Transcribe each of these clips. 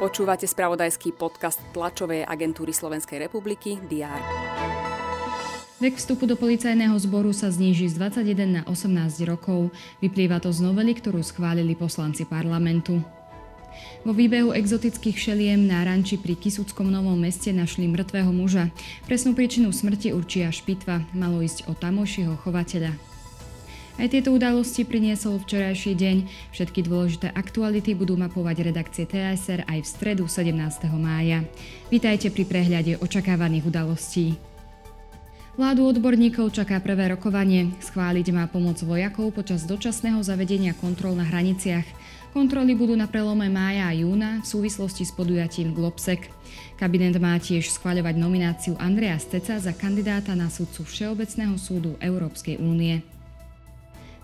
Počúvate spravodajský podcast tlačovej agentúry Slovenskej republiky DR. Vek vstupu do policajného zboru sa zníži z 21 na 18 rokov. Vyplýva to z novely, ktorú schválili poslanci parlamentu. Vo výbehu exotických šeliem na ranči pri Kisuckom Novom meste našli mŕtvého muža. Presnú príčinu smrti určia špitva. Malo ísť o tamojšieho chovateľa. Aj tieto udalosti priniesol včerajší deň. Všetky dôležité aktuality budú mapovať redakcie TSR aj v stredu 17. mája. Vítajte pri prehľade očakávaných udalostí. Vládu odborníkov čaká prvé rokovanie. Schváliť má pomoc vojakov počas dočasného zavedenia kontrol na hraniciach. Kontroly budú na prelome mája a júna v súvislosti s podujatím Globsek. Kabinet má tiež schváľovať nomináciu Andreja Steca za kandidáta na sudcu Všeobecného súdu Európskej únie.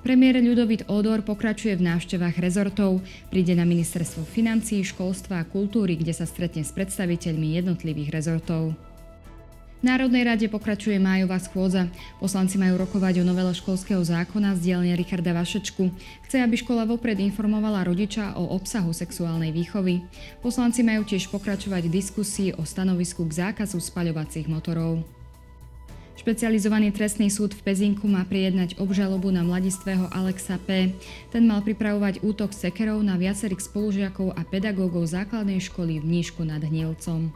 Premiér Ľudovit Odor pokračuje v návštevách rezortov, príde na ministerstvo financií, školstva a kultúry, kde sa stretne s predstaviteľmi jednotlivých rezortov. V Národnej rade pokračuje májová schôdza. Poslanci majú rokovať o novele školského zákona z dielne Richarda Vašečku. Chce, aby škola vopred informovala rodiča o obsahu sexuálnej výchovy. Poslanci majú tiež pokračovať v diskusii o stanovisku k zákazu spaľovacích motorov. Špecializovaný trestný súd v Pezinku má prijednať obžalobu na mladistvého Alexa P. Ten mal pripravovať útok sekerov na viacerých spolužiakov a pedagógov základnej školy v Nížku nad Hnielcom.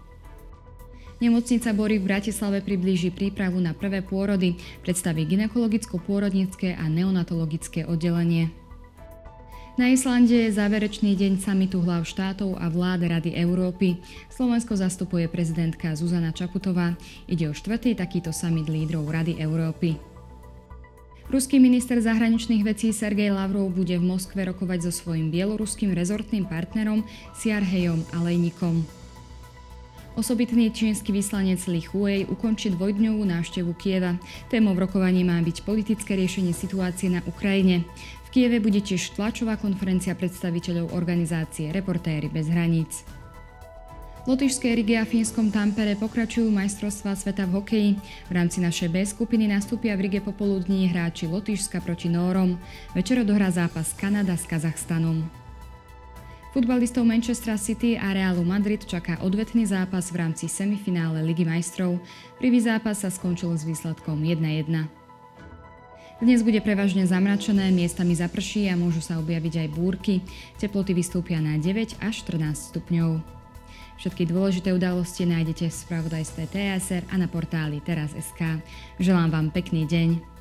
Nemocnica Bory v Bratislave priblíži prípravu na prvé pôrody, predstaví ginekologicko-pôrodnícke a neonatologické oddelenie. Na Islande je záverečný deň samitu hlav štátov a vlád Rady Európy. Slovensko zastupuje prezidentka Zuzana Čaputová. Ide o štvrtý takýto summit lídrov Rady Európy. Ruský minister zahraničných vecí Sergej Lavrov bude v Moskve rokovať so svojím bieloruským rezortným partnerom Siarhejom Alejnikom. Osobitný čínsky vyslanec Li Huey ukončí dvojdňovú návštevu Kieva. Témou v rokovaní má byť politické riešenie situácie na Ukrajine. Kieve bude tiež tlačová konferencia predstaviteľov organizácie Reportéry bez hraníc. Lotyšské Rige a fínskom Tampere pokračujú majstrovstvá sveta v hokeji. V rámci našej B skupiny nastúpia v Rige popoludní hráči Lotyšska proti Nórom. Večer odohrá zápas Kanada s Kazachstanom. Futbalistov Manchester City a Realu Madrid čaká odvetný zápas v rámci semifinále Ligy majstrov. Prvý zápas sa skončil s výsledkom 1-1. Dnes bude prevažne zamračené, miestami zaprší a môžu sa objaviť aj búrky. Teploty vystúpia na 9 až 14 stupňov. Všetky dôležité udalosti nájdete v spravodajstve TSR a na portáli teraz.sk. Želám vám pekný deň.